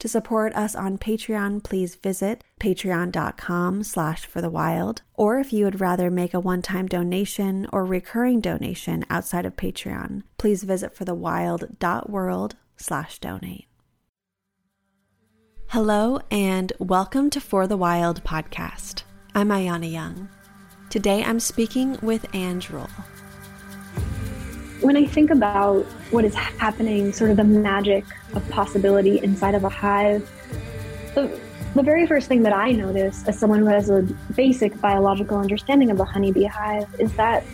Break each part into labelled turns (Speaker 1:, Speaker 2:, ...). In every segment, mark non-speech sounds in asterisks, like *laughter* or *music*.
Speaker 1: To support us on Patreon, please visit patreon.com slash for the wild. Or if you would rather make a one-time donation or recurring donation outside of Patreon, please visit forthewild.world slash donate. Hello and welcome to For the Wild podcast. I'm Ayana Young. Today I'm speaking with Roell.
Speaker 2: When I think about what is happening, sort of the magic of possibility inside of a hive, the, the very first thing that I notice as someone who has a basic biological understanding of a honeybee hive is that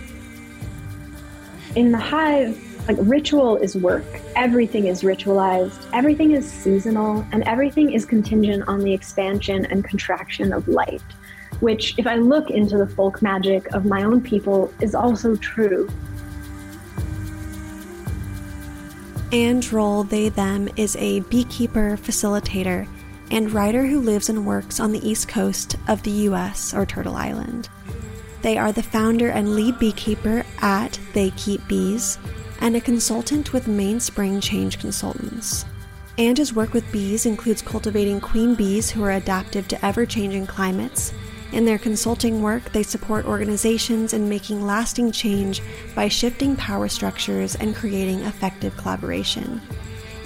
Speaker 2: in the hive, like ritual is work. Everything is ritualized, everything is seasonal, and everything is contingent on the expansion and contraction of light, which, if I look into the folk magic of my own people, is also true.
Speaker 1: Ang Roell, they, them, is a beekeeper, facilitator, and writer who lives and works on the east coast of the US or Turtle Island. They are the founder and lead beekeeper at They Keep Bees and a consultant with Mainspring Change Consultants. Ang's work with bees includes cultivating queen bees who are adaptive to ever changing climates in their consulting work, they support organizations in making lasting change by shifting power structures and creating effective collaboration.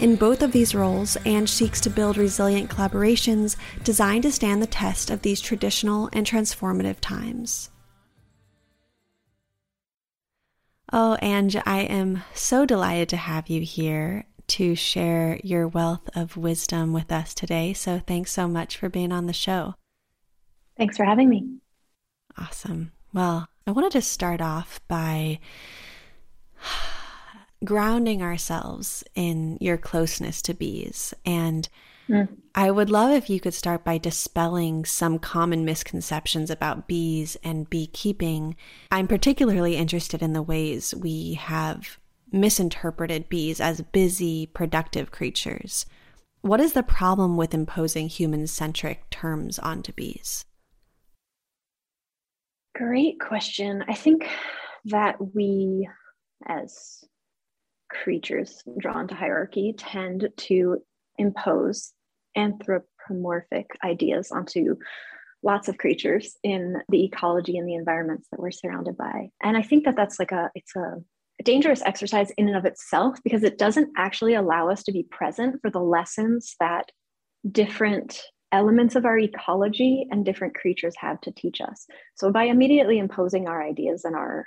Speaker 1: In both of these roles, Ang seeks to build resilient collaborations designed to stand the test of these traditional and transformative times. Oh, Ang, I am so delighted to have you here to share your wealth of wisdom with us today. So, thanks so much for being on the show.
Speaker 2: Thanks for having me.
Speaker 1: Awesome. Well, I wanted to start off by *sighs* grounding ourselves in your closeness to bees. And mm. I would love if you could start by dispelling some common misconceptions about bees and beekeeping. I'm particularly interested in the ways we have misinterpreted bees as busy, productive creatures. What is the problem with imposing human centric terms onto bees?
Speaker 2: Great question. I think that we, as creatures drawn to hierarchy, tend to impose anthropomorphic ideas onto lots of creatures in the ecology and the environments that we're surrounded by. And I think that that's like a it's a, dangerous exercise in and of itself because it doesn't actually allow us to be present for the lessons that different elements of our ecology and different creatures have to teach us. So by immediately imposing our ideas and our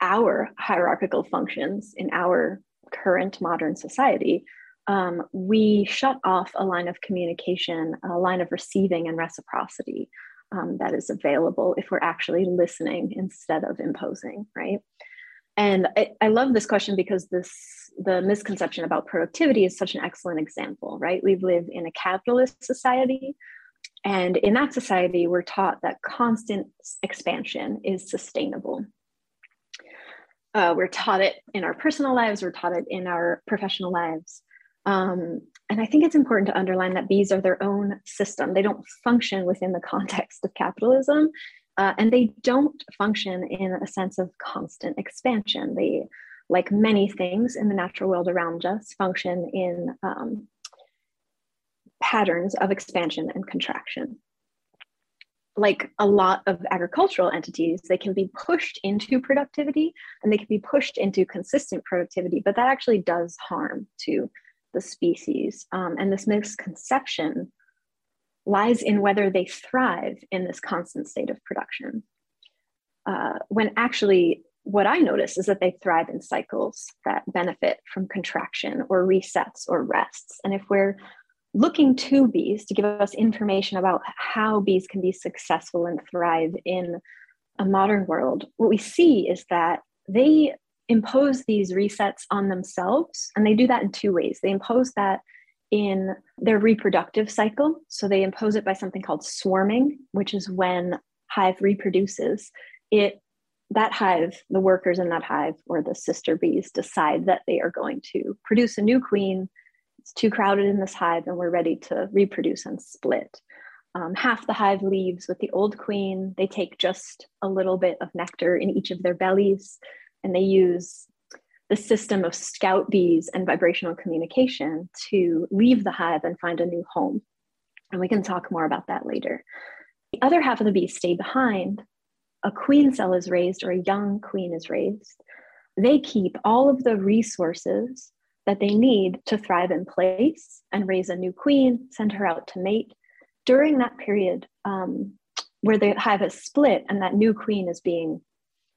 Speaker 2: our hierarchical functions in our current modern society, um, we shut off a line of communication, a line of receiving and reciprocity um, that is available if we're actually listening instead of imposing, right? And I, I love this question because this the misconception about productivity is such an excellent example, right? We live in a capitalist society. And in that society, we're taught that constant expansion is sustainable. Uh, we're taught it in our personal lives, we're taught it in our professional lives. Um, and I think it's important to underline that bees are their own system. They don't function within the *laughs* context of capitalism, uh, and they don't function in a sense of constant expansion. They like many things in the natural world around us, function in um, patterns of expansion and contraction. Like a lot of agricultural entities, they can be pushed into productivity and they can be pushed into consistent productivity, but that actually does harm to the species. Um, and this misconception lies in whether they thrive in this constant state of production. Uh, when actually what I notice is that they thrive in cycles that benefit from contraction or resets or rests. And if we're looking to bees to give us information about how bees can be successful and thrive in a modern world, what we see is that they impose these resets on themselves. And they do that in two ways. They impose that in their reproductive cycle. So they impose it by something called swarming, which is when hive reproduces. It that hive, the workers in that hive or the sister bees decide that they are going to produce a new queen. It's too crowded in this hive and we're ready to reproduce and split. Um, half the hive leaves with the old queen. They take just a little bit of nectar in each of their bellies and they use the system of scout bees and vibrational communication to leave the hive and find a new home. And we can talk more about that later. The other half of the bees stay behind. A queen cell is raised or a young queen is raised. They keep all of the resources that they need to thrive in place and raise a new queen, send her out to mate. During that period um, where the hive is split and that new queen is being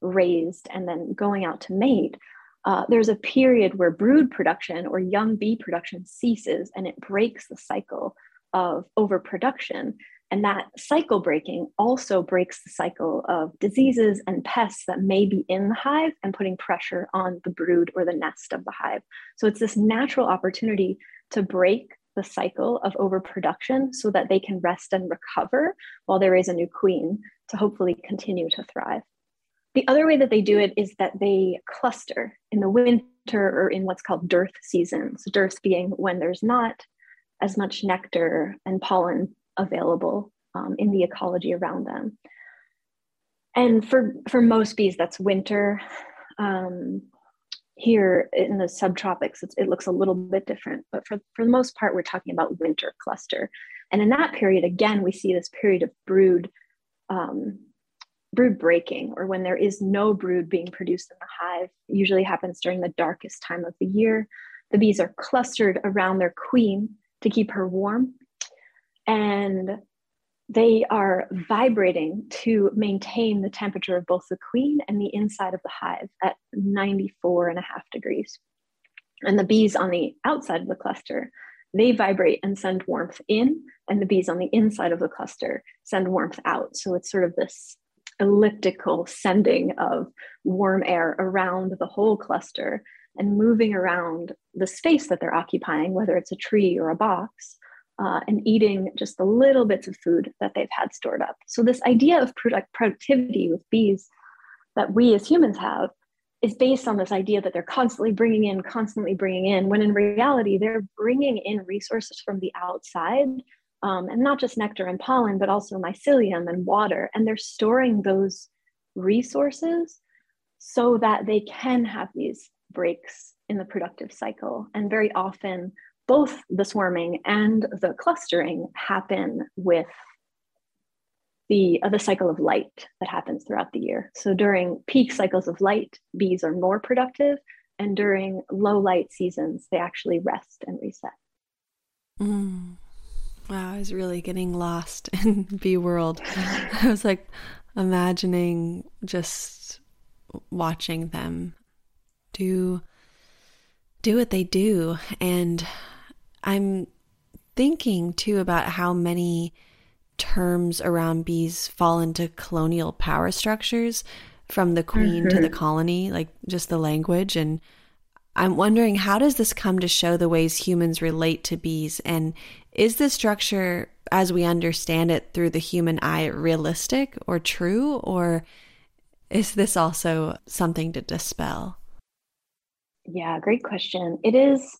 Speaker 2: raised and then going out to mate, uh, there's a period where brood production or young bee production ceases and it breaks the cycle of overproduction. And that cycle breaking also breaks the cycle of diseases and pests that may be in the hive and putting pressure on the brood or the nest of the hive. So it's this natural opportunity to break the cycle of overproduction so that they can rest and recover while they raise a new queen to hopefully continue to thrive. The other way that they do it is that they cluster in the winter or in what's called dearth seasons, dearth being when there's not as much nectar and pollen available um, in the ecology around them. And for, for most bees, that's winter. Um, here in the subtropics, it looks a little bit different, but for, for the most part, we're talking about winter cluster. And in that period, again, we see this period of brood um, brood breaking or when there is no brood being produced in the hive usually happens during the darkest time of the year. The bees are clustered around their queen to keep her warm and they are vibrating to maintain the temperature of both the queen and the inside of the hive at 94 and a half degrees. And the bees on the outside of the cluster they vibrate and send warmth in and the bees on the inside of the cluster send warmth out. So it's sort of this elliptical sending of warm air around the whole cluster and moving around the space that they're occupying, whether it's a tree or a box, uh, and eating just the little bits of food that they've had stored up. So, this idea of product productivity with bees that we as humans have is based on this idea that they're constantly bringing in, constantly bringing in, when in reality, they're bringing in resources from the outside um, and not just nectar and pollen, but also mycelium and water. And they're storing those resources so that they can have these breaks in the productive cycle. And very often, both the swarming and the clustering happen with the, uh, the cycle of light that happens throughout the year. So during peak cycles of light, bees are more productive. And during low light seasons, they actually rest and reset.
Speaker 1: Mm. Wow, I was really getting lost *laughs* in Bee World. I was like imagining just watching them do do what they do and I'm thinking too about how many terms around bees fall into colonial power structures from the queen mm-hmm. to the mm-hmm. colony like just the language and I'm wondering how does this come to show the ways humans relate to bees and is the structure as we understand it through the human eye realistic or true or is this also something to dispel?
Speaker 2: Yeah, great question. It is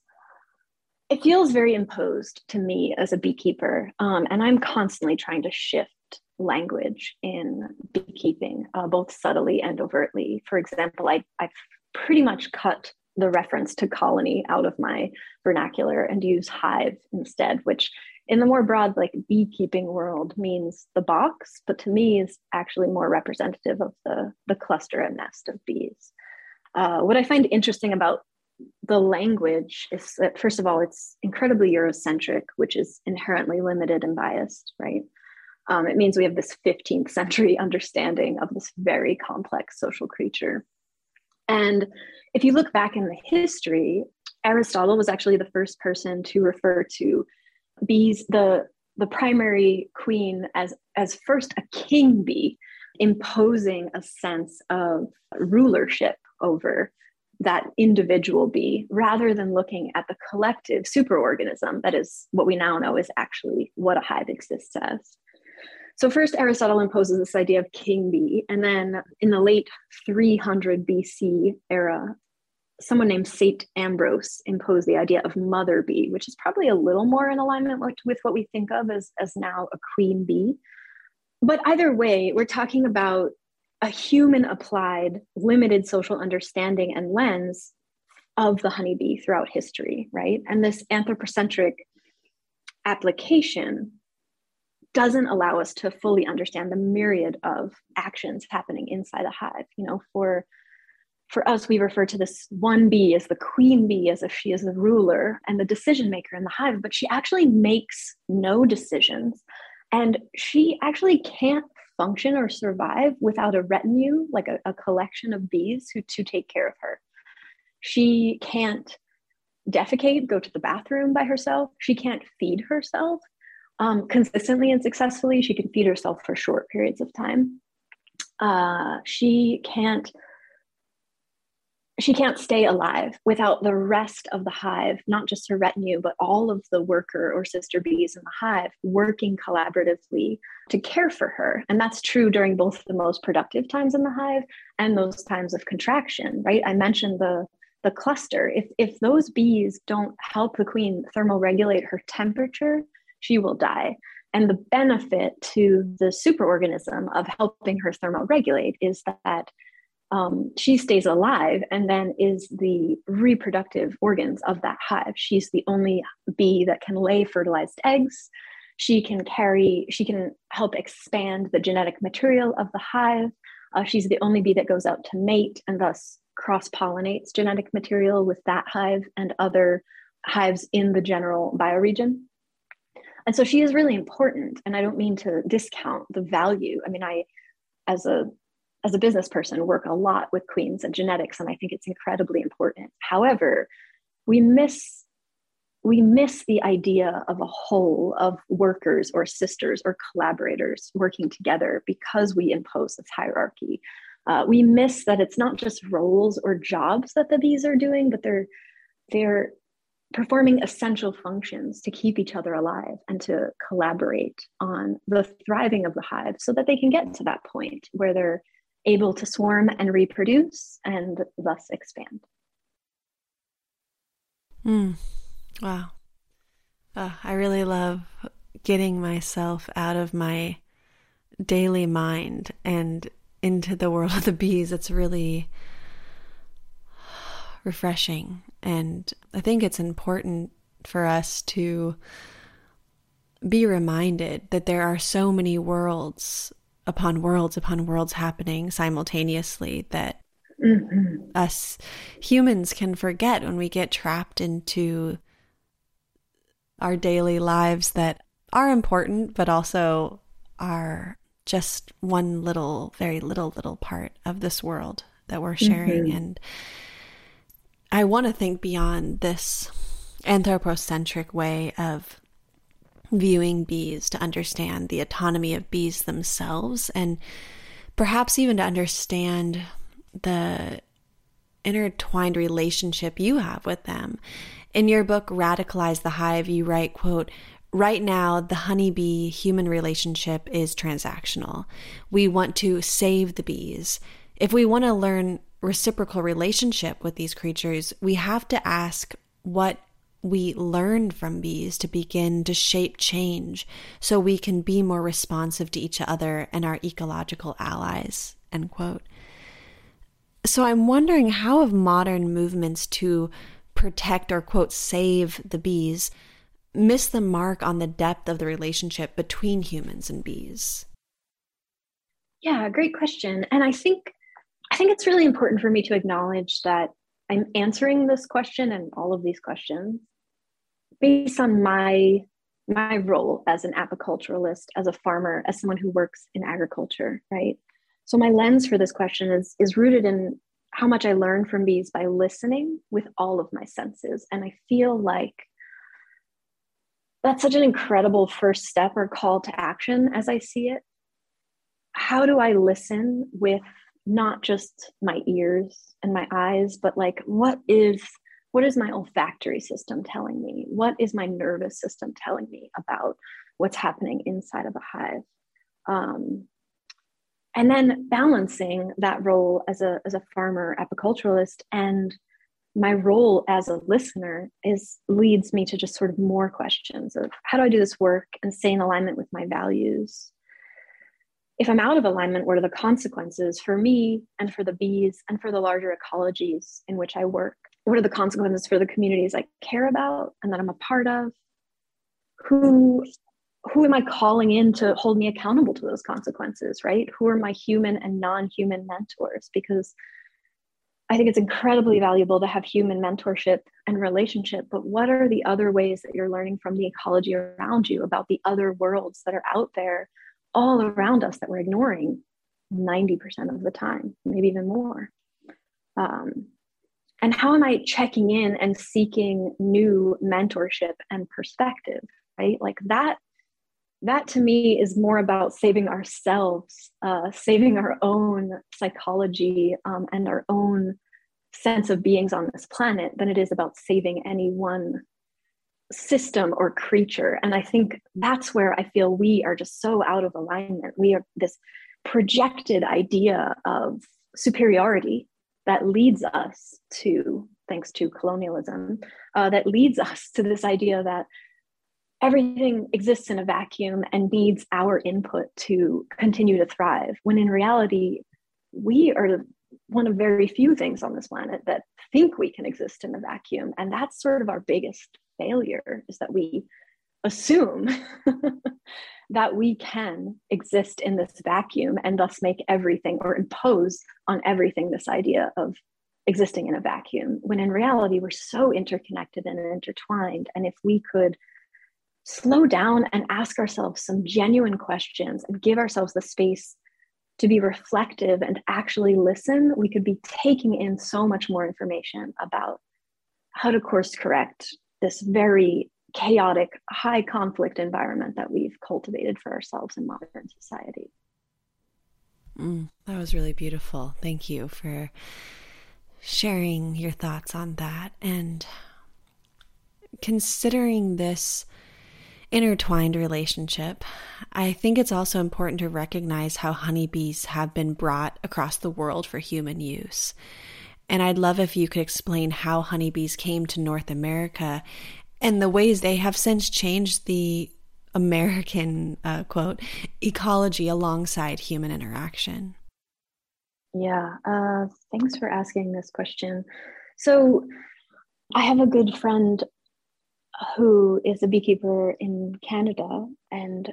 Speaker 2: it feels very imposed to me as a beekeeper um, and i'm constantly trying to shift language in beekeeping uh, both subtly and overtly for example I, i've pretty much cut the reference to colony out of my vernacular and use hive instead, which in the more broad like beekeeping world means the box, but to me is actually more representative of the, the cluster and nest of bees. Uh, what I find interesting about the language is that first of all, it's incredibly Eurocentric, which is inherently limited and biased, right? Um, it means we have this 15th century *laughs* understanding of this very complex social creature. And if you look back in the history, Aristotle was actually the first person to refer to bees, the, the primary queen, as, as first a king bee, imposing a sense of rulership over that individual bee rather than looking at the collective superorganism that is what we now know is actually what a hive exists as. So, first, Aristotle imposes this idea of king bee, and then in the late 300 BC era, someone named Saint Ambrose imposed the idea of mother bee, which is probably a little more in alignment with, with what we think of as, as now a queen bee. But either way, we're talking about a human applied limited social understanding and lens of the honeybee throughout history, right? And this anthropocentric application doesn't allow us to fully understand the myriad of actions happening inside a hive. You know, for for us, we refer to this one bee as the queen bee, as if she is the ruler and the decision maker in the hive, but she actually makes no decisions. And she actually can't function or survive without a retinue, like a, a collection of bees who to take care of her. She can't defecate, go to the bathroom by herself. She can't feed herself um, consistently and successfully. She can feed herself for short periods of time. Uh, she can't she can't stay alive without the rest of the hive, not just her retinue, but all of the worker or sister bees in the hive working collaboratively to care for her. And that's true during both the most productive times in the hive and those times of contraction, right? I mentioned the the cluster. If if those bees don't help the queen thermoregulate her temperature, she will die. And the benefit to the superorganism of helping her thermoregulate is that um, she stays alive and then is the reproductive organs of that hive. She's the only bee that can lay fertilized eggs. She can carry, she can help expand the genetic material of the hive. Uh, she's the only bee that goes out to mate and thus cross pollinates genetic material with that hive and other hives in the general bioregion. And so she is really important. And I don't mean to discount the value. I mean, I, as a as a business person, work a lot with queens and genetics, and I think it's incredibly important. However, we miss we miss the idea of a whole of workers or sisters or collaborators working together because we impose this hierarchy. Uh, we miss that it's not just roles or jobs that the bees are doing, but they're they're performing essential functions to keep each other alive and to collaborate on the thriving of the hive so that they can get to that point where they're able to swarm and reproduce and thus expand.
Speaker 1: Mm. Wow. Uh, I really love getting myself out of my daily mind and into the world of the bees. It's really refreshing. And I think it's important for us to be reminded that there are so many worlds upon worlds upon worlds happening simultaneously that mm-hmm. us humans can forget when we get trapped into our daily lives that are important, but also are just one little, very little, little part of this world that we're sharing. Mm-hmm. And I want to think beyond this anthropocentric way of viewing bees to understand the autonomy of bees themselves and perhaps even to understand the intertwined relationship you have with them. In your book Radicalize the Hive, you write, quote, Right now, the honeybee human relationship is transactional. We want to save the bees. If we want to learn reciprocal relationship with these creatures, we have to ask what we learn from bees to begin to shape change so we can be more responsive to each other and our ecological allies end quote. So i'm wondering how have modern movements to protect or quote save the bees miss the mark on the depth of the relationship between humans and bees?
Speaker 2: Yeah great question. And i think i think it's really important for me to acknowledge that I'm answering this question and all of these questions based on my my role as an apiculturalist, as a farmer, as someone who works in agriculture, right? So my lens for this question is is rooted in how much I learn from bees by listening with all of my senses. And I feel like that's such an incredible first step or call to action as I see it. How do I listen with not just my ears and my eyes, but like what is what is my olfactory system telling me? What is my nervous system telling me about what's happening inside of a hive? Um, and then balancing that role as a, as a farmer apiculturalist and my role as a listener is leads me to just sort of more questions of how do I do this work and stay in alignment with my values? If I'm out of alignment, what are the consequences for me and for the bees and for the larger ecologies in which I work? What are the consequences for the communities I care about and that I'm a part of? Who who am I calling in to hold me accountable to those consequences, right? Who are my human and non human mentors? Because I think it's incredibly valuable to have human mentorship and relationship, but what are the other ways that you're learning from the ecology around you about the other worlds that are out there all around us that we're ignoring 90% of the time, maybe even more? Um, and how am I checking in and seeking new mentorship and perspective, right? Like that that to me is more about saving ourselves, uh, saving our own psychology um, and our own sense of beings on this planet than it is about saving any one system or creature. And I think that's where I feel we are just so out of alignment. We are this projected idea of superiority that leads us to, thanks to colonialism, uh, that leads us to this idea that everything exists in a vacuum and needs our input to continue to thrive when in reality we are one of very few things on this planet that think we can exist in a vacuum and that's sort of our biggest failure is that we assume *laughs* that we can exist in this vacuum and thus make everything or impose on everything this idea of existing in a vacuum when in reality we're so interconnected and intertwined. And if we could slow down and ask ourselves some genuine questions and give ourselves the space to be reflective and actually listen, we could be taking in so much more information about how to course correct this very chaotic, high conflict environment that we've cultivated for ourselves in modern society.
Speaker 1: Mm, that was really beautiful. Thank you for sharing your thoughts on that and considering this intertwined relationship, I think it's also important to recognize how honeybees have been brought across the world for human use. And I'd love if you could explain how honeybees came to North America and the ways they have since changed the American, uh, quote, ecology alongside human interaction.
Speaker 2: Yeah, uh, thanks for asking this question. So, I have a good friend who is a beekeeper in Canada and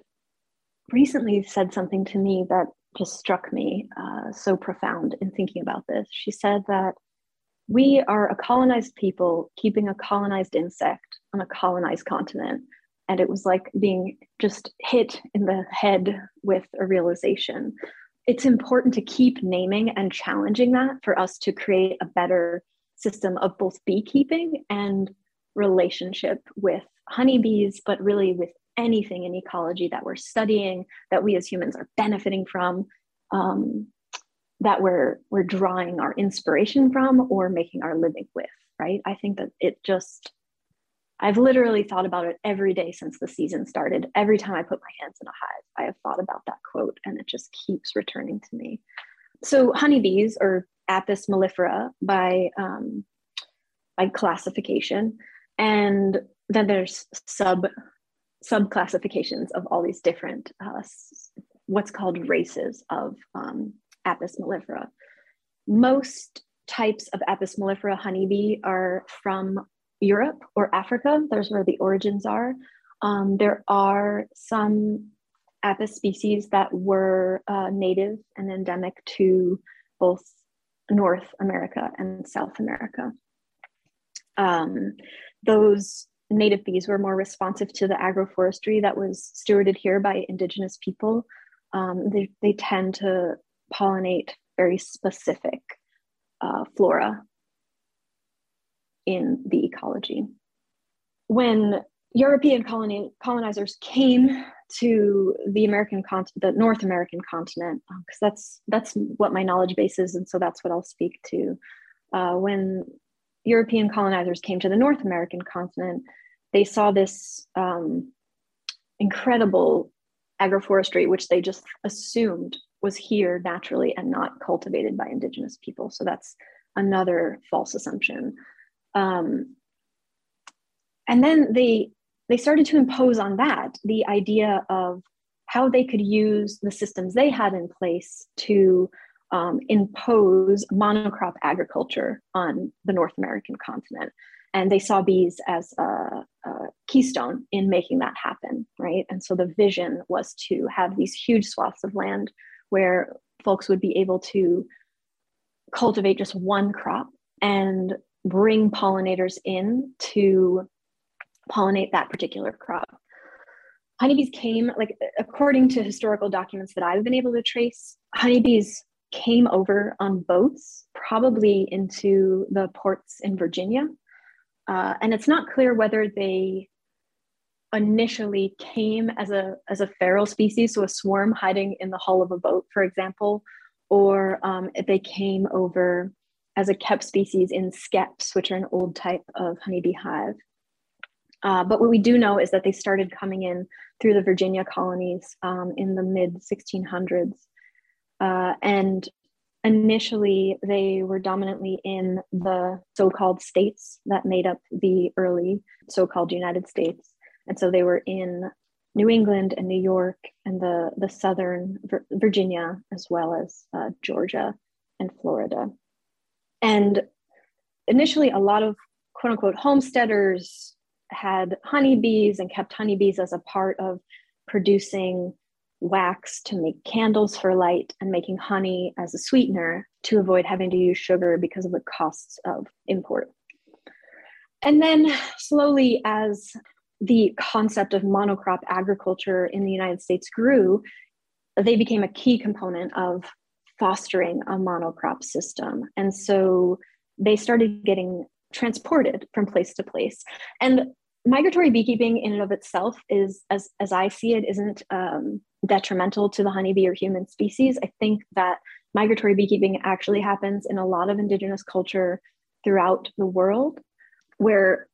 Speaker 2: recently said something to me that just struck me uh, so profound in thinking about this. She said that we are a colonized people keeping a colonized insect on a colonized continent. And it was like being just hit in the head with a realization. It's important to keep naming and challenging that for us to create a better system of both beekeeping and relationship with honeybees, but really with anything in ecology that we're studying, that we as humans are benefiting from, um, that we're we're drawing our inspiration from or making our living with. Right? I think that it just I've literally thought about it every day since the season started. Every time I put my hands in a hive, I have thought about that quote, and it just keeps returning to me. So honeybees, or Apis mellifera, by um, by classification, and then there's sub sub classifications of all these different uh, what's called races of um, Apis mellifera. Most types of Apis mellifera honeybee are from Europe or Africa. There's where the origins are. Um, there are some Apis species that were uh, native and endemic to both North America and South America. Um, those native bees were more responsive to the agroforestry that was stewarded here by indigenous people. Um, they, they tend to pollinate very specific uh, flora in the ecology. When European coloni- colonizers came to the American the North American continent, because um, that's that's what my knowledge base is, and so that's what I'll speak to. Uh, when European colonizers came to the North American continent, they saw this um, incredible agroforestry, which they just assumed was here naturally and not cultivated by indigenous people. So that's another false assumption. Um, and then they they started to impose on that the idea of how they could use the systems they had in place to um, impose monocrop agriculture on the North American continent. And they saw bees as a, a, keystone in making that happen, right? And so the vision was to have these huge swaths of land where folks would be able to cultivate just one crop and bring pollinators in to pollinate that particular crop. Honeybees came, like, according to historical documents that I've been able to trace, honeybees came over on boats, probably into the ports in Virginia. Uh, and it's not clear whether they initially came as a as a feral species, so a swarm hiding in the hull of a boat, for example, or um, they came over as a kept species in skeps, which are an old type of honeybee hive. Uh, but what we do know is that they started coming in through the Virginia colonies um, in the mid 1600s. Uh, and initially, they were dominantly in the so called states that made up the early so called United States. And so they were in New England and New York and the, the southern Virginia, as well as uh, Georgia and Florida. And initially, a lot of quote unquote homesteaders had honeybees and kept honeybees as a part of producing wax to make candles for light and making honey as a sweetener to avoid having to use sugar because of the costs of import. And then slowly, as the concept of monocrop agriculture in the United States grew, they became a key component of fostering a monocrop system. And so they started getting transported from place to place. And migratory beekeeping in and of itself is, as, as I see it, isn't um, detrimental to the honeybee or human species. I think that migratory beekeeping actually happens in a lot of indigenous culture throughout the world where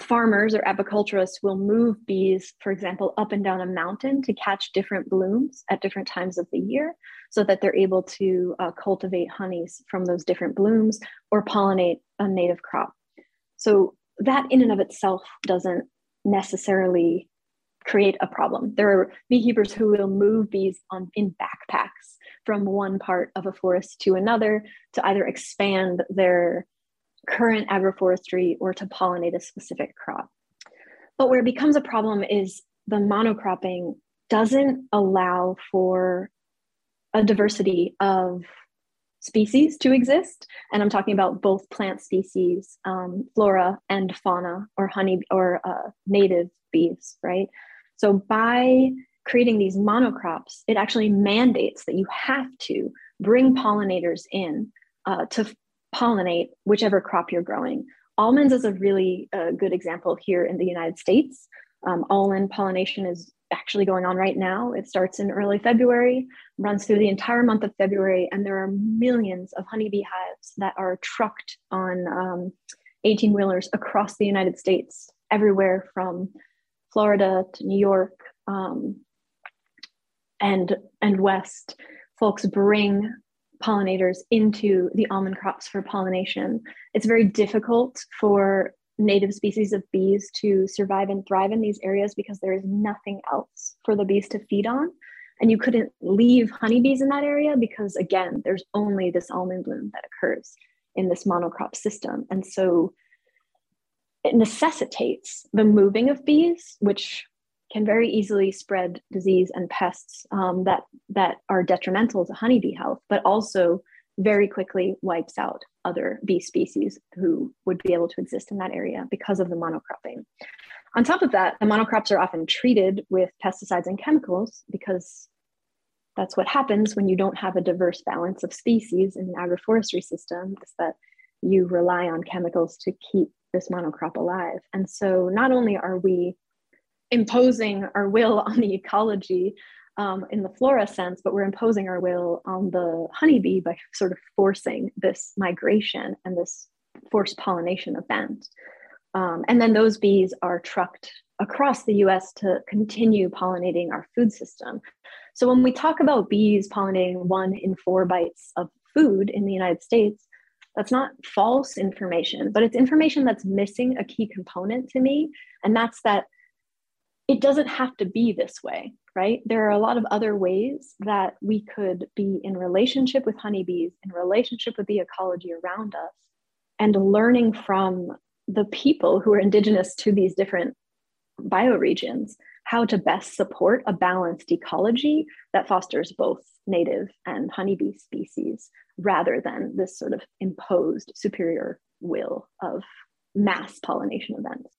Speaker 2: farmers or apiculturists will move bees, for example, up and down a mountain to catch different blooms at different times of the year so that they're able to uh, cultivate honeys from those different blooms or pollinate a native crop. So that in and of itself doesn't necessarily create a problem. There are beekeepers who will move bees on in backpacks from one part of a forest to another to either expand their current agroforestry or to pollinate a specific crop. But where it becomes a problem is the monocropping doesn't allow for a diversity of species to exist. And I'm talking about both plant species, um, flora and fauna, or honey or uh, native bees, right? So by creating these monocrops, it actually mandates that you have to bring pollinators in uh, to pollinate whichever crop you're growing. Almonds is a really uh, good example here in the United States. Um, almond pollination is actually going on right now. It starts in early February, runs through the entire month of February, and there are millions of honeybee hives that are trucked on 18 um, wheelers across the United States, everywhere from Florida to New York um, and, and west. Folks bring pollinators into the almond crops for pollination. It's very difficult for native species of bees to survive and thrive in these areas because there is nothing else for the bees to feed on. And you couldn't leave honeybees in that area because, again, there's only this almond bloom that occurs in this monocrop system. And so it necessitates the moving of bees, which can very easily spread disease and pests um, that that are detrimental to honeybee health, but also very quickly wipes out other bee species who would be able to exist in that area because of the monocropping. On top of that, the monocrops are often treated with pesticides and chemicals because that's what happens when you don't have a diverse balance of species in an agroforestry system is that you rely on chemicals to keep this monocrop alive. And so not only are we imposing our will on the ecology um, in the flora sense, but we're imposing our will on the honeybee by sort of forcing this migration and this forced pollination event. Um, and then those bees are trucked across the US to continue pollinating our food system. So when we talk about bees pollinating one in four bites of food in the United States, that's not false information, but it's information that's missing a key component to me. And that's that it doesn't have to be this way, right? There are a lot of other ways that we could be in relationship with honeybees, in relationship with the ecology around us, and learning from the people who are indigenous to these different bioregions how to best support a balanced ecology that fosters both native and honeybee species rather than this sort of imposed superior will of mass pollination events.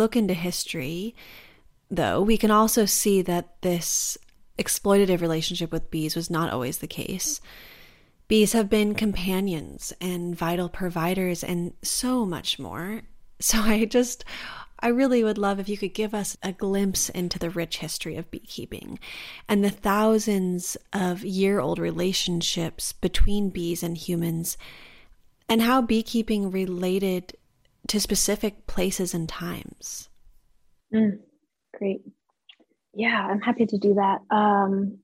Speaker 1: Look into history, though, we can also see that this exploitative relationship with bees was not always the case. Bees have been companions and vital providers and so much more. So *laughs* I just, I really would love if you could give us a glimpse into the rich history of beekeeping and the thousands of year old relationships between bees and humans and how beekeeping related to specific places and times.
Speaker 2: Mm, great. Yeah, I'm happy to do that. Um,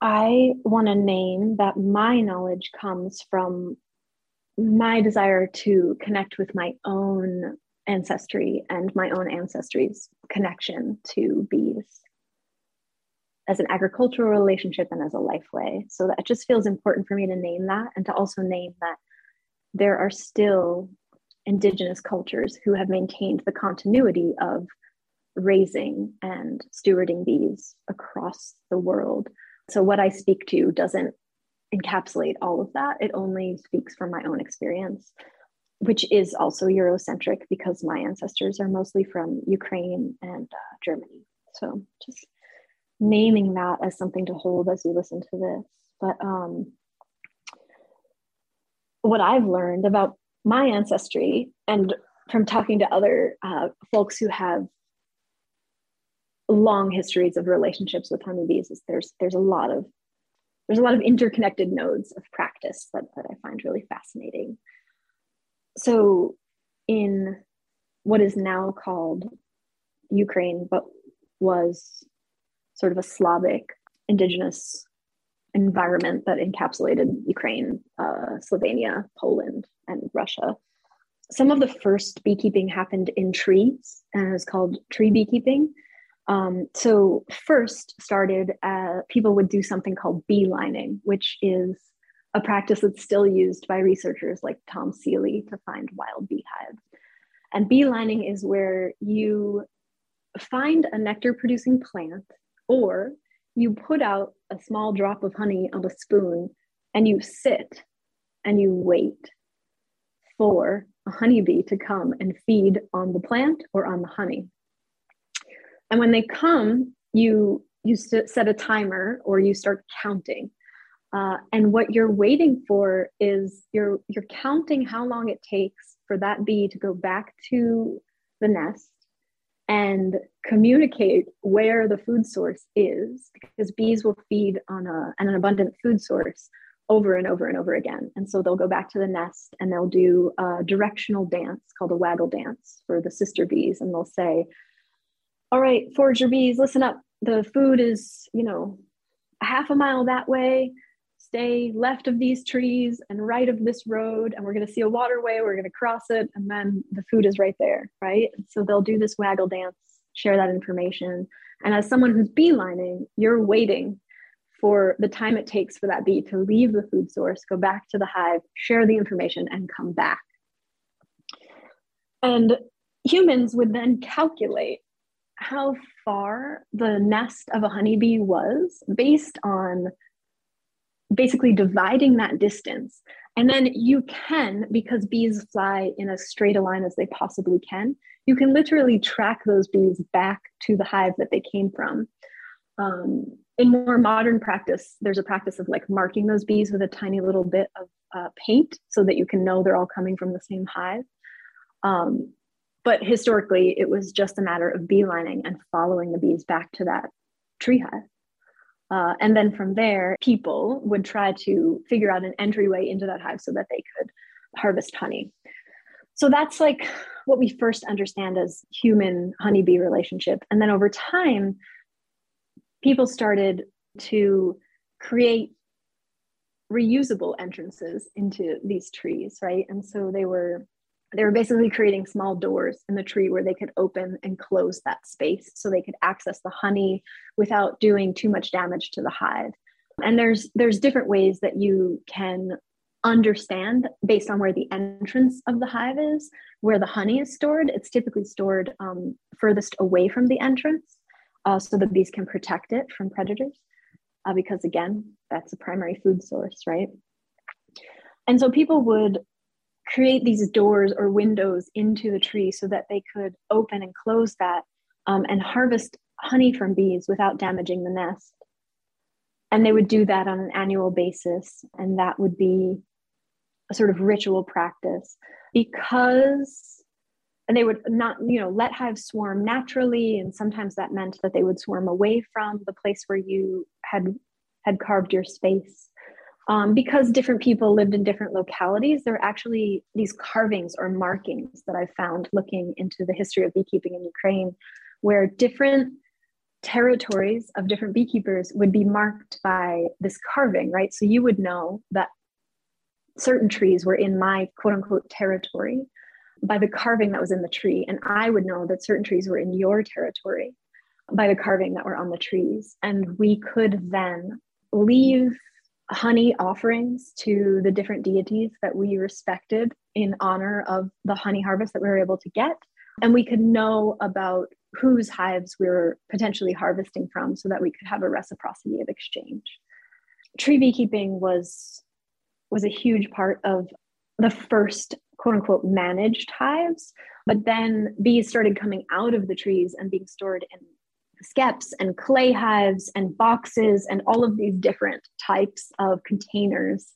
Speaker 2: I want to name that my knowledge comes from my desire to connect with my own ancestry and my own ancestry's connection to bees as an agricultural relationship and as a life way. So that just feels important for me to name that and to also name that there are still indigenous cultures who have maintained the continuity of raising and stewarding bees across the world. So, what I speak to doesn't encapsulate all of that, it only speaks from my own experience, which is also Eurocentric because my ancestors are mostly from Ukraine and uh, Germany. So, just naming that as something to hold as you listen to this. But um, what I've learned about my ancestry and from talking to other uh, folks who have long histories of relationships with honeybees is there's there's a lot of there's a lot of interconnected nodes of practice that, that I find really fascinating. So in what is now called Ukraine, but was sort of a Slavic indigenous environment that encapsulated Ukraine, uh, Slovenia, Poland, and Russia. Some of the first beekeeping happened in trees, and it was called tree beekeeping. Um, so, first started, uh, people would do something called bee lining, which is a practice that's still used by researchers like Tom Seeley to find wild beehives. And bee lining is where you find a nectar producing plant or you put out a small drop of honey on a spoon and you sit and you wait for a honeybee to come and feed on the plant or on the honey. And when they come, you you set a timer or you start counting. Uh, and what you're waiting for is you're you're counting how long it takes for that bee to go back to the nest and communicate where the food source is because bees will feed on a, an abundant food source over and over and over again. And so they'll go back to the nest and they'll do a directional dance called a waggle dance for the sister bees. And they'll say, All right, forager bees, listen up. The food is, you know, a half a mile that way. Stay left of these trees and right of this road. And we're going to see a waterway. We're going to cross it. And then the food is right there. Right. so they'll do this waggle dance, share that information. And as someone who's beelining, you're waiting for the time it takes for that bee to leave the food source, go back to the hive, share the information, and come back. And humans would then calculate how far the nest of a honeybee was based on basically dividing that distance. And then you can, because bees fly in as straight a line as they possibly can, you can literally track those bees back to the hive that they came from. Um, in more modern practice, there's a practice of like marking those bees with a tiny little bit of uh, paint so that you can know they're all coming from the same hive. Um, but historically, it was just a matter of beelining and following the bees back to that tree hive. Uh, and then from there, people would try to figure out an entryway into that hive so that they could harvest honey. So that's like what we first understand as human honeybee relationship. And then over time, people started to create reusable entrances into these trees, right? And so they were they were basically creating small doors in the tree where they could open and close that space so they could access the honey without doing too much damage to the hive. And there's there's different ways that you can understand based on where the entrance of the hive is, where the honey is stored. It's typically stored um, furthest away from the entrance uh, so the bees can protect it from predators uh, because again that's a primary food source right and so people would create these doors or windows into the tree so that they could open and close that um, and harvest honey from bees without damaging the nest. And they would do that on an annual basis and that would be a sort of ritual practice. Because and they would not you know let hives swarm naturally and sometimes that meant that they would swarm away from the place where you had had carved your space um, because different people lived in different localities there are actually these carvings or markings that i found looking into the history of beekeeping in ukraine where different territories of different beekeepers would be marked by this carving right so you would know that certain trees were in my quote unquote territory by the carving that was in the tree. And I would know that certain trees were in your territory by the carving that were on the trees. And we could then leave honey offerings to the different deities that we respected in honor of the honey harvest that we were able to get. And we could know about whose hives we were potentially harvesting from so that we could have a reciprocity of exchange. Tree beekeeping was was a huge part of the first quote unquote managed hives. But then bees started coming out of the trees and being stored in skeps and clay hives and boxes and all of these different types of containers.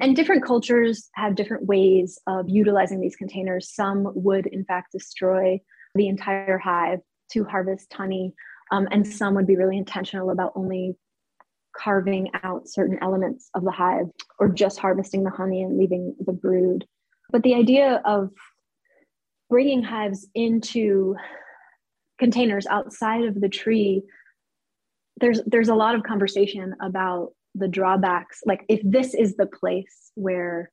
Speaker 2: And different cultures have different ways of utilizing these containers. Some would, in fact, destroy the entire hive to harvest honey, um, and some would be really intentional about only carving out certain elements of the hive or just harvesting the honey and leaving the brood. But the idea of bringing hives into containers outside of the tree, there's there's a lot of conversation about the drawbacks. Like if this is the place where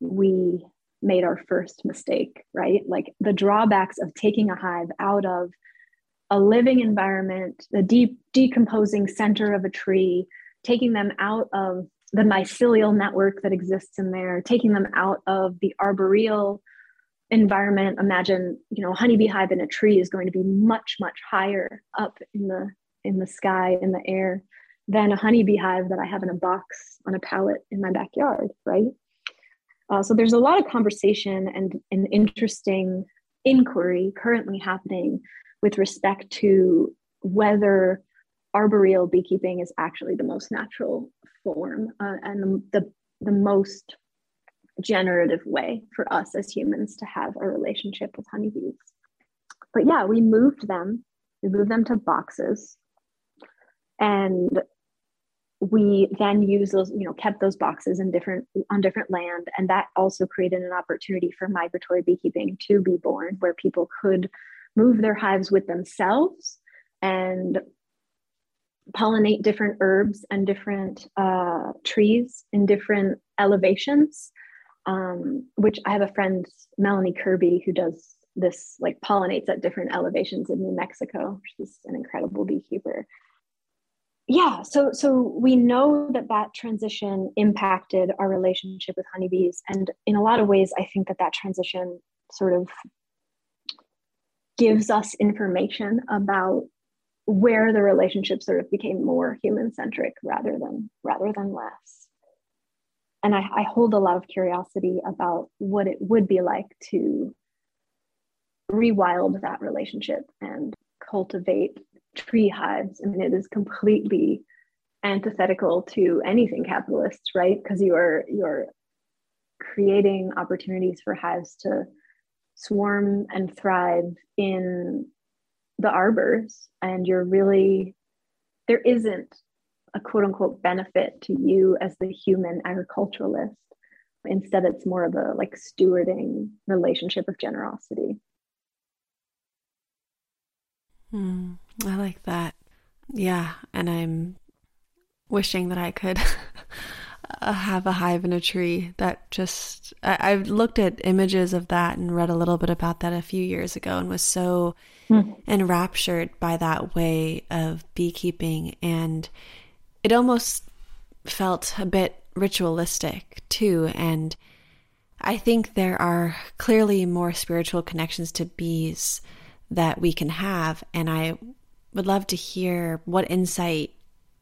Speaker 2: we made our first mistake, right? Like the drawbacks of taking a hive out of a living environment, the deep decomposing center of a tree, taking them out of the mycelial network that exists in there, taking them out of the arboreal environment. Imagine, you know, a honeybee hive in a tree is going to be much, much higher up in the in the sky, in the air, than a honeybee hive that I have in a box on a pallet in my backyard, right? Uh, so there's a lot of conversation and an interesting inquiry currently happening with respect to whether arboreal beekeeping is actually the most natural form uh, and the, the, the most generative way for us as humans to have a relationship with honeybees. But yeah, we moved them. We moved them to boxes, and we then used those, you know, kept those boxes in different on different land, and that also created an opportunity for migratory beekeeping to be born, where people could move their hives with themselves and pollinate different herbs and different uh, trees in different elevations. Um, which I have a friend, Melanie Kirby, who does this, like pollinates at different elevations in New Mexico. She's an incredible beekeeper. Yeah, so so we know that that transition impacted our relationship with honeybees, and in a lot of ways, I think that that transition sort of gives us information about where the relationship sort of became more human centric rather than rather than less and I, I, hold a lot of curiosity about what it would be like to rewild that relationship and cultivate tree hives. I mean it is completely antithetical to anything capitalist right? Because you're you're creating opportunities for hives to swarm and thrive in the arbors. And you're really there isn't a quote unquote benefit to you as the human agriculturalist instead it's more of a like stewarding relationship of generosity
Speaker 1: hmm, i like that yeah and i'm wishing that i could *laughs* have a hive in a tree that just I, have looked at images of that and read a little bit about that a few years ago and was so mm. enraptured by that way of beekeeping and it almost felt a bit ritualistic too and i think there are clearly more spiritual connections to bees that we can have and i would love to hear what insight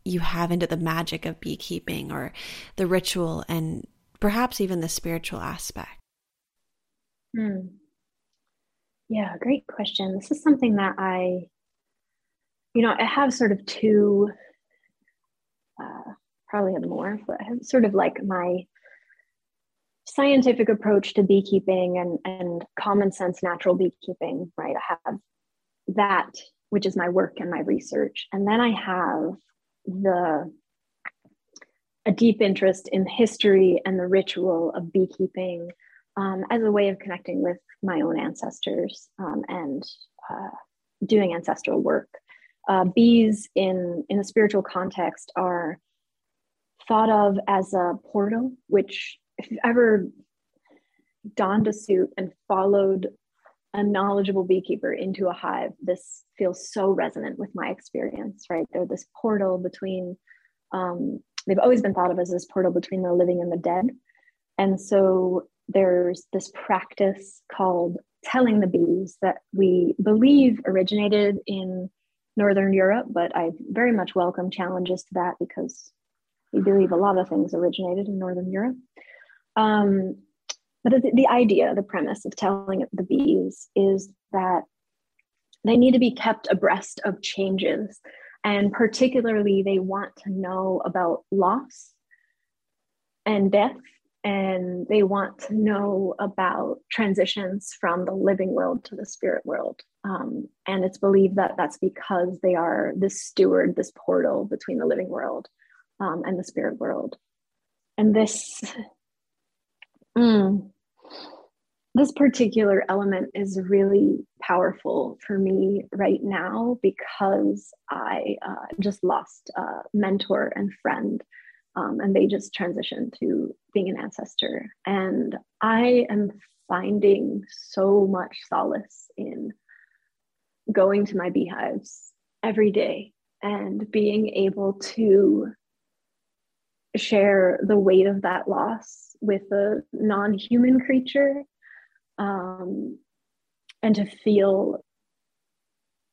Speaker 1: you have into the magic of beekeeping or the ritual and perhaps even the spiritual aspect?
Speaker 2: Hmm. Yeah, great question. This is something that I, you know, I have sort of two, uh, probably have more, but sort of like my scientific approach to beekeeping and, and common sense natural beekeeping, right? I have that, which is my work and my research. And then I have the a deep interest in history and the ritual of beekeeping um, as a way of connecting with my own ancestors um, and uh, doing ancestral work. Uh, bees in in a spiritual context are thought of as a portal, which if you've ever donned a suit and followed a knowledgeable beekeeper into a hive, this feels so resonant with my experience, right? They're this portal between, um, they've always been thought of as this portal between the living and the dead. And so there's this practice called telling the bees that we believe originated in Northern Europe, but I very much welcome challenges to that because we believe a lot of things originated in Northern Europe. Um, but the, the idea, the premise of telling the bees is that they need to be kept abreast of changes. And particularly, they want to know about loss and death. And they want to know about transitions from the living world to the spirit world. Um, and it's believed that that's because they are this steward, this portal between the living world um, and the spirit world. And this Mm. This particular element is really powerful for me right now because I uh, just lost a mentor and friend, um, and they just transitioned to being an ancestor. And I am finding so much solace in going to my beehives every day and being able to share the weight of that loss with a non-human creature um, and to feel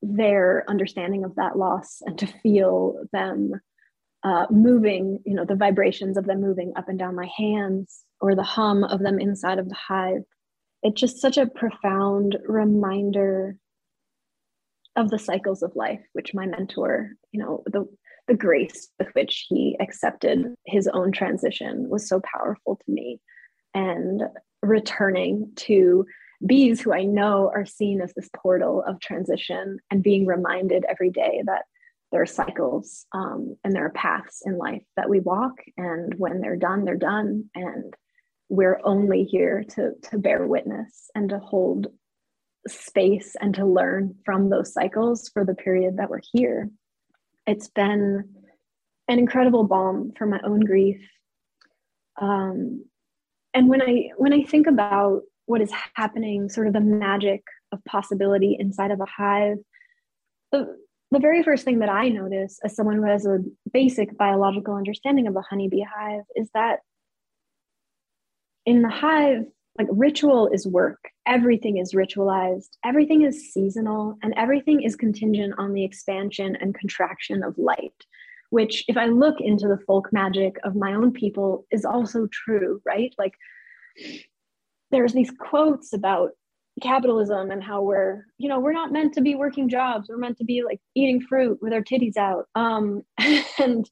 Speaker 2: their understanding of that loss and to feel them uh, moving you know the vibrations of them moving up and down my hands or the hum of them inside of the hive it's just such a profound reminder of the cycles of life, which my mentor, you know, the the grace with which he accepted his own transition was so powerful to me. And returning to bees who I know are seen as this portal of transition and being reminded every day that there are cycles um, and there are paths in life that we walk. And when they're done, they're done. And we're only here to, to bear witness and to hold space and to learn from those cycles for the period that we're here. It's been an incredible balm for my own grief. Um, and when I when I think about what is happening, sort of the magic of possibility inside of a hive, the the very first thing that I notice as someone who has a basic biological understanding of a honeybee hive is that in the hive, like ritual is work, everything is ritualized, everything is seasonal, and everything is contingent on the expansion and contraction of light. Which, if I look into the folk magic of my own people, is also true, right? Like, there's these quotes about capitalism and how we're you know we're not meant to be working jobs. We're meant to be like eating fruit with our titties out. Um *laughs* and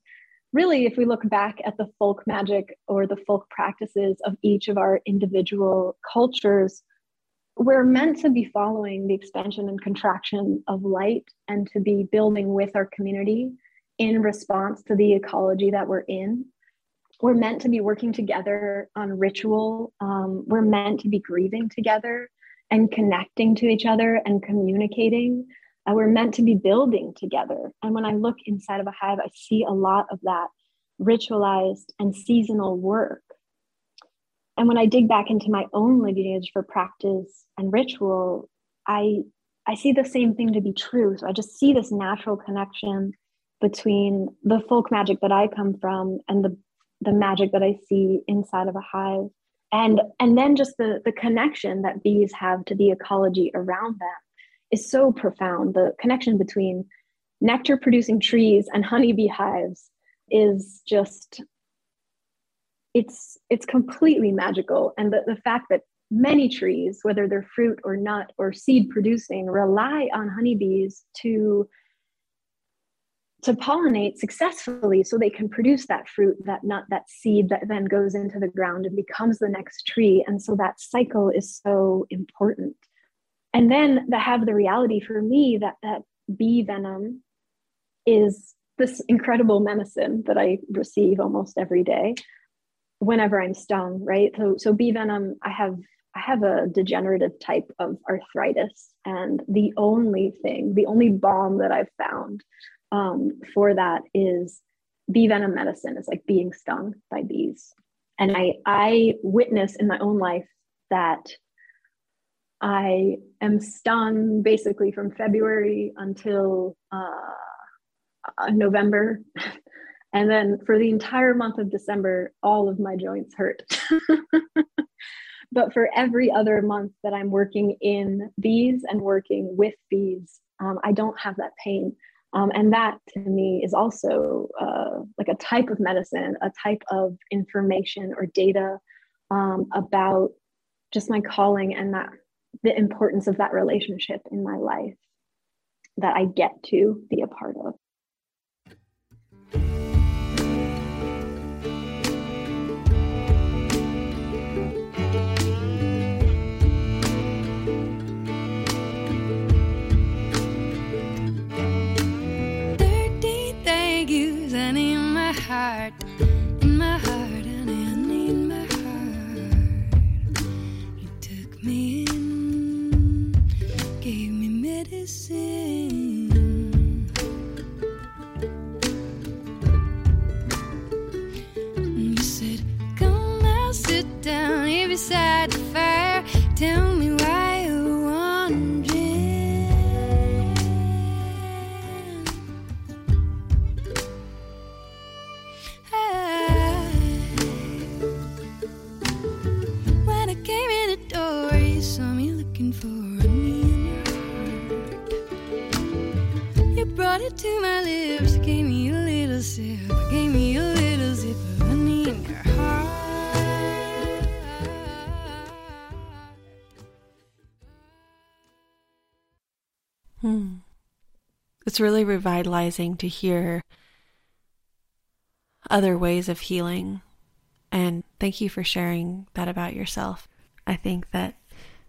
Speaker 2: really if we look back at the folk magic or the folk practices of each of our individual cultures we're meant to be following the expansion and contraction of light and to be building with our community in response to the ecology that we're in. We're meant to be working together on ritual. Um, we're meant to be grieving together and connecting to each other and communicating. Uh, we're meant to be building together. And when I look inside of a hive, I see a lot of that ritualized and seasonal work. And when I dig back into my own lineage for practice and ritual, I I see the same thing to be true. So I just see this natural connection between the folk magic that I come from and the the magic that I see inside of a hive and and then just the the connection that bees have to the ecology around them is so profound. The connection between nectar producing trees and honeybee hives is just it's it's completely magical. And the, the fact that many trees whether they're fruit or nut or seed producing rely on honeybees to to pollinate successfully so they can produce that fruit, that nut, that seed that then goes into the ground and becomes the next tree. And so that cycle is so important. And then to have the reality for me that that bee venom is this incredible medicine that I receive almost every day whenever I'm stung, right? So so bee venom, I have I have a degenerative type of arthritis, and the only thing, the only balm that I've found um, for that is bee venom medicine is like being stung by bees. And i i witness in my own life that i am stung basically from february until uh, november. *laughs* And then for the entire month of december all of my joints hurt. *laughs* But for every other month that i'm working in bees and working with bees um, i don't have that pain um, and that to me is also uh, like a type of medicine, a type of information or data um, about just my calling and that the importance of that relationship in my life that I get to be a part of.
Speaker 1: Revitalizing to hear other ways of healing. And thank you for sharing that about yourself. I think that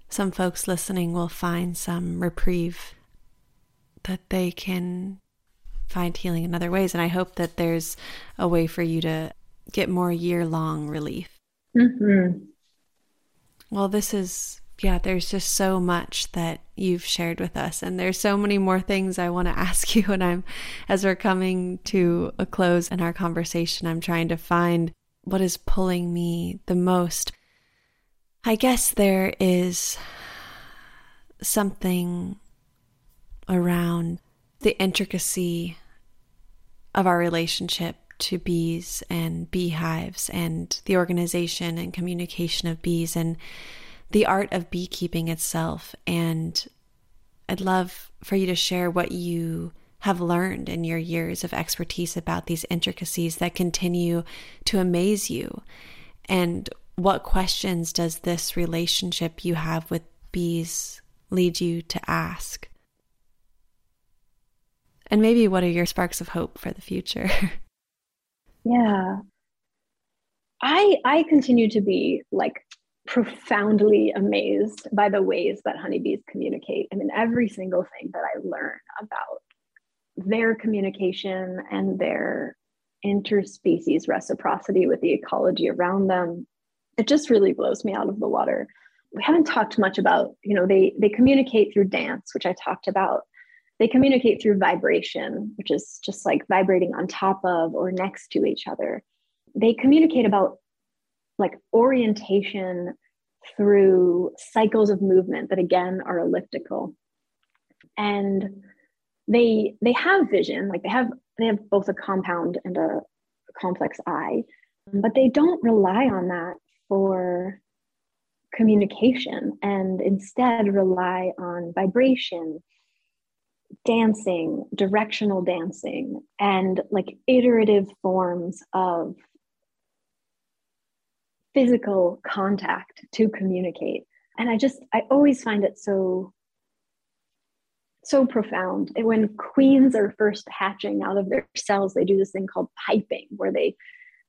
Speaker 1: some folks listening will find some reprieve that they can find healing in other ways. And I hope that there's a way for you to get more year long relief.
Speaker 2: Mm-hmm.
Speaker 1: Well, this is, yeah, there's just so much that you've shared with us. And there's so many more things I want to *laughs* ask you. And I'm, as we're coming to a close in our conversation, I'm trying to find what is pulling me the most. I guess there is something around the intricacy of our relationship to bees and beehives and the organization and communication of bees and the art of beekeeping itself. And I'd love for you to share what you have learned in your years of expertise about these intricacies that continue to amaze you. And what questions does this relationship you have with bees lead you to ask? And maybe what are your sparks of hope for the future? *laughs*
Speaker 2: yeah. I I continue to be like profoundly amazed by the ways that honeybees communicate. I mean, every single thing that I learn about their communication and their interspecies reciprocity with the ecology around them, it just really blows me out of the water. We haven't talked much about, you know, they they communicate through dance, which I talked about. They communicate through vibration, which is just like vibrating on top of or next to each other. They communicate about like orientation through cycles of movement that again are elliptical. And they they have vision, like they have they have both a compound and a complex eye, but they don't rely on that for communication and instead rely on vibration dancing, directional dancing, and like iterative forms of physical contact to communicate. And I just, I always find it so, so profound. When queens are first hatching out of their cells, they do this thing called piping, where they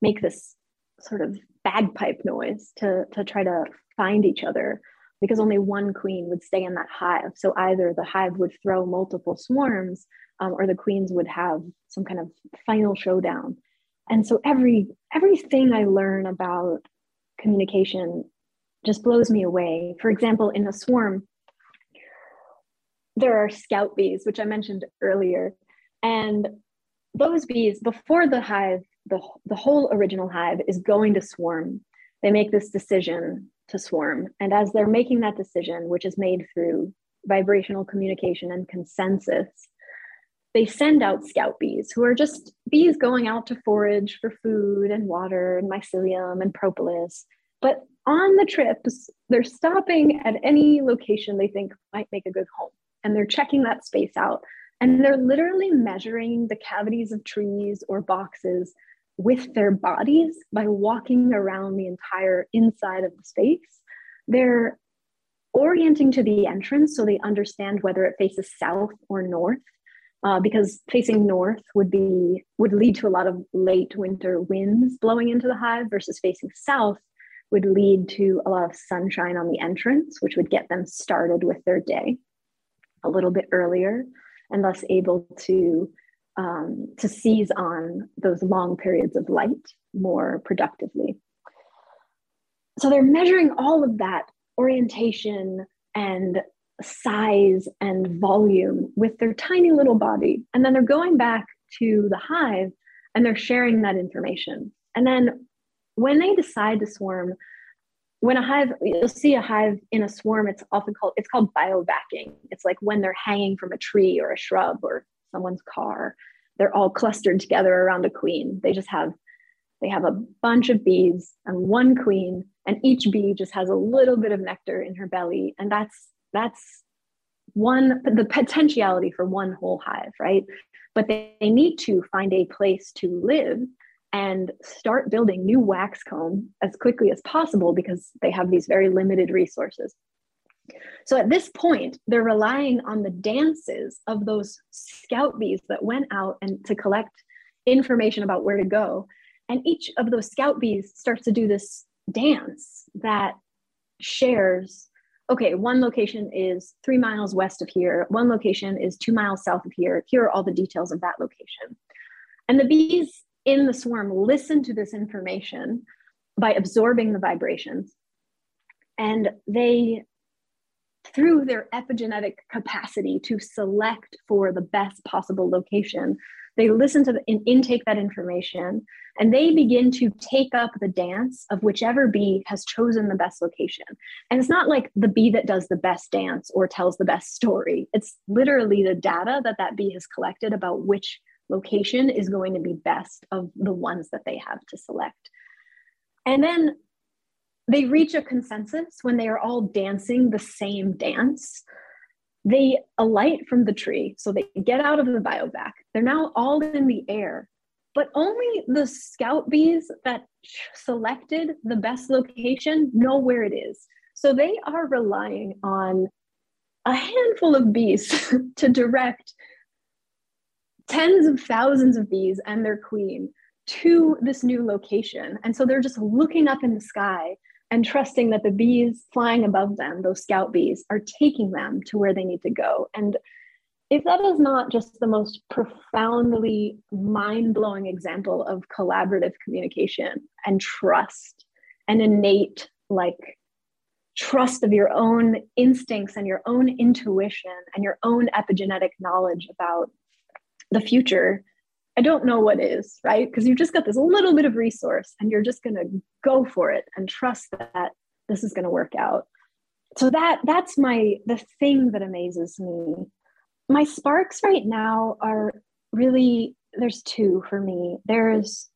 Speaker 2: make this sort of bagpipe noise to, to try to find each other because only one queen would stay in that hive. So either the hive would throw multiple swarms um, or the queens would have some kind of final showdown. And so every everything I learn about communication just blows me away. For example, in a swarm, there are scout bees, which I mentioned earlier. And those bees, before the hive, the, the whole original hive is going to swarm, they make this decision to swarm. And as they're making that decision, which is made through vibrational communication and consensus, they send out scout bees who are just bees going out to forage for food and water and mycelium and propolis. But on the trips, they're stopping at any location they think might make a good home. And they're checking that space out. And they're literally measuring the cavities of trees or boxes with their bodies by walking around the entire inside of the space. They're orienting to the entrance so they understand whether it faces south or north. Uh, because facing north would be would lead to a lot of late winter winds blowing into the hive versus facing south would lead to a lot of sunshine on the entrance which would get them started with their day a little bit earlier and thus able to um, to seize on those long periods of light more productively. So they're measuring all of that orientation and size and volume with their tiny little body. And then they're going back to the hive and they're sharing that information. And then when they decide to swarm, when a hive, you'll see a hive in a swarm, it's often called, it's called bivouacking. It's like when they're hanging from a tree or a shrub or someone's car. They're all clustered together around a queen. They just have they have a bunch of bees and one queen, and each bee just has a little bit of nectar in her belly, and that's that's one the potentiality for one whole hive, right? But they, they need to find a place to live and start building new wax comb as quickly as possible because they have these very limited resources. So at this point, they're relying on the dances of those scout bees that went out and to collect information about where to go. And each of those scout bees starts to do this dance that shares okay, one location is three miles west of here, one location is two miles south of here. Here are all the details of that location. And the bees in the swarm listen to this information by absorbing the vibrations. And they through their epigenetic capacity to select for the best possible location, they listen to the, and intake that information and they begin to take up the dance of whichever bee has chosen the best location. And it's not like the bee that does the best dance or tells the best story. It's literally the data that that bee has collected about which location is going to be best of the ones that they have to select. And then they reach a consensus when they are all dancing the same dance. They alight from the tree, so they get out of the bivouac. They're now all in the air, but only the scout bees that selected the best location know where it is. So they are relying on a handful of bees *laughs* to direct tens of thousands of bees and their queen to this new location. And so they're just looking up in the sky and trusting that the bees flying above them, those scout bees, are taking them to where they need to go. And if that is not just the most profoundly mind blowing example of collaborative communication and trust and innate, like, trust of your own instincts and your own intuition and your own epigenetic knowledge about the future, I don't know what is, right? Because you've just got this little bit of resource and you're just going to go for it and trust that this is going to work out. So that that's my the thing that amazes me. My sparks right now are really there's two for me. There's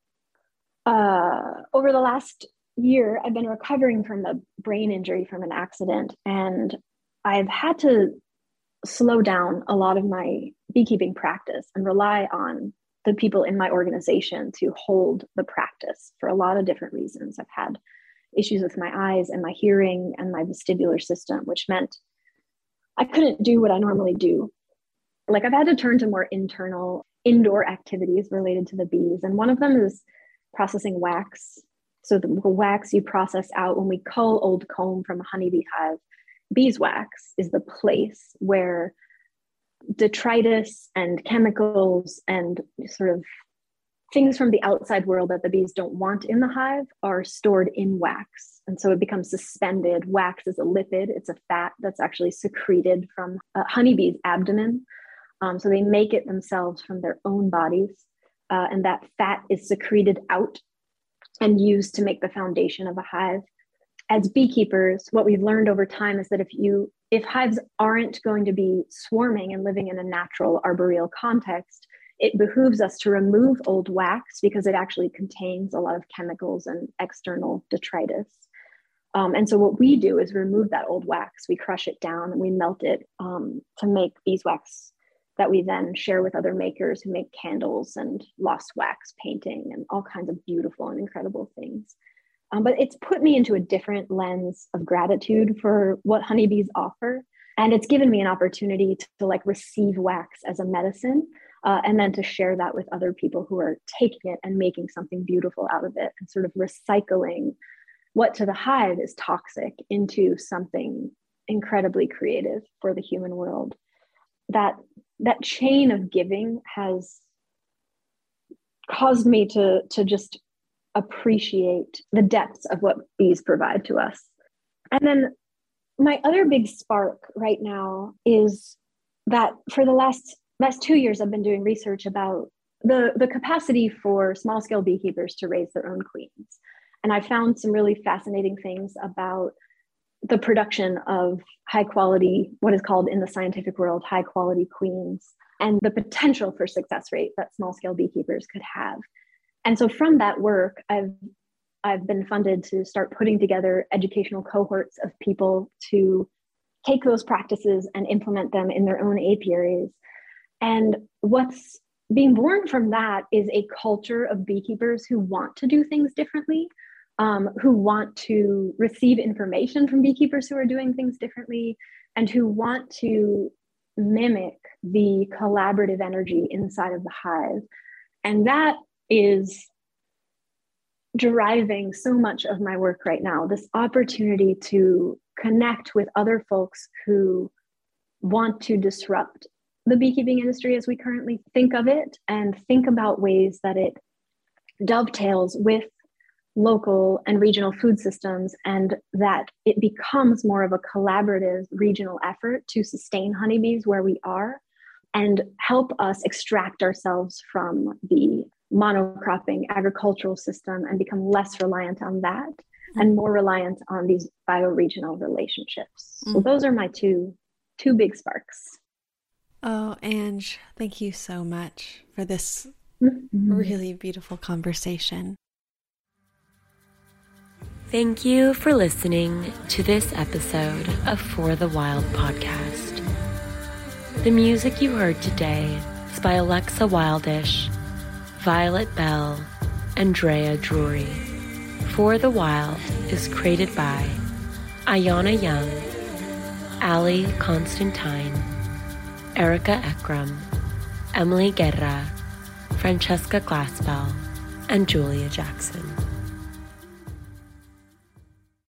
Speaker 2: uh over the last year I've been recovering from a brain injury from an accident and I've had to slow down a lot of my beekeeping practice and rely on the people in my organization to hold the practice for a lot of different reasons. I've had issues with my eyes and my hearing and my vestibular system, which meant I couldn't do what I normally do. Like I've had to turn to more internal indoor activities related to the bees. And one of them is processing wax. So the wax you process out when we cull old comb from a honeybee hive, beeswax is the place where detritus and chemicals and sort of things from the outside world that the bees don't want in the hive are stored in wax. And so it becomes suspended. Wax is a lipid, it's a fat that's actually secreted from a honeybee's abdomen. Um, so they make it themselves from their own bodies. Uh, and that fat is secreted out and used to make the foundation of a hive. As beekeepers, what we've learned over time is that if you if hives aren't going to be swarming and living in a natural arboreal context, it behooves us to remove old wax because it actually contains a lot of chemicals and external detritus. Um, and so what we do is remove that old wax, we crush it down and we melt it um, to make beeswax that we then share with other makers who make candles and lost wax painting and all kinds of beautiful and incredible things. Um, but it's put me into a different lens of gratitude for what honeybees offer. And it's given me an opportunity to, to like receive wax as a medicine uh, and then to share that with other people who are taking it and making something beautiful out of it and sort of recycling what to the hive is toxic into something incredibly creative for the human world. That that chain of giving has caused me to to just appreciate the depths of what bees provide to us. And then my other big spark right now is that for the last last two years I've been doing research about the, the capacity for small scale beekeepers to raise their own queens. And I found some really fascinating things about the production of high quality, what is called in the scientific world, high quality queens, and the potential for success rate that small scale beekeepers could have and so from that work i've i've been funded to start putting together educational cohorts of people to take those practices and implement them in their own apiaries and what's being born from that is a culture of beekeepers who want to do things differently um, who want to receive information from beekeepers who are doing things differently and who want to mimic the collaborative energy inside of the hive. And that is driving so much of my work right now. This opportunity to connect with other folks who want to disrupt the beekeeping industry as we currently think of it and think about ways that it dovetails with local and regional food systems and that it becomes more of a collaborative regional effort to sustain honeybees where we are and help us extract ourselves from the monocropping agricultural system and become less reliant on that mm-hmm. and more reliant on these bioregional relationships. Mm-hmm. So those are my two two big sparks.
Speaker 1: Oh, Ang, thank you so much for this mm-hmm. really beautiful conversation.
Speaker 3: Thank you for listening to this episode of For the Wild podcast. The music you heard today is by Alexa Wildish, Violet Bell, and Drea Drury. For the Wild is created by Ayana Young, Ali Constantine, Erica Ekram, Emily Guerra, Francesca Glassbell, and Julia Jackson.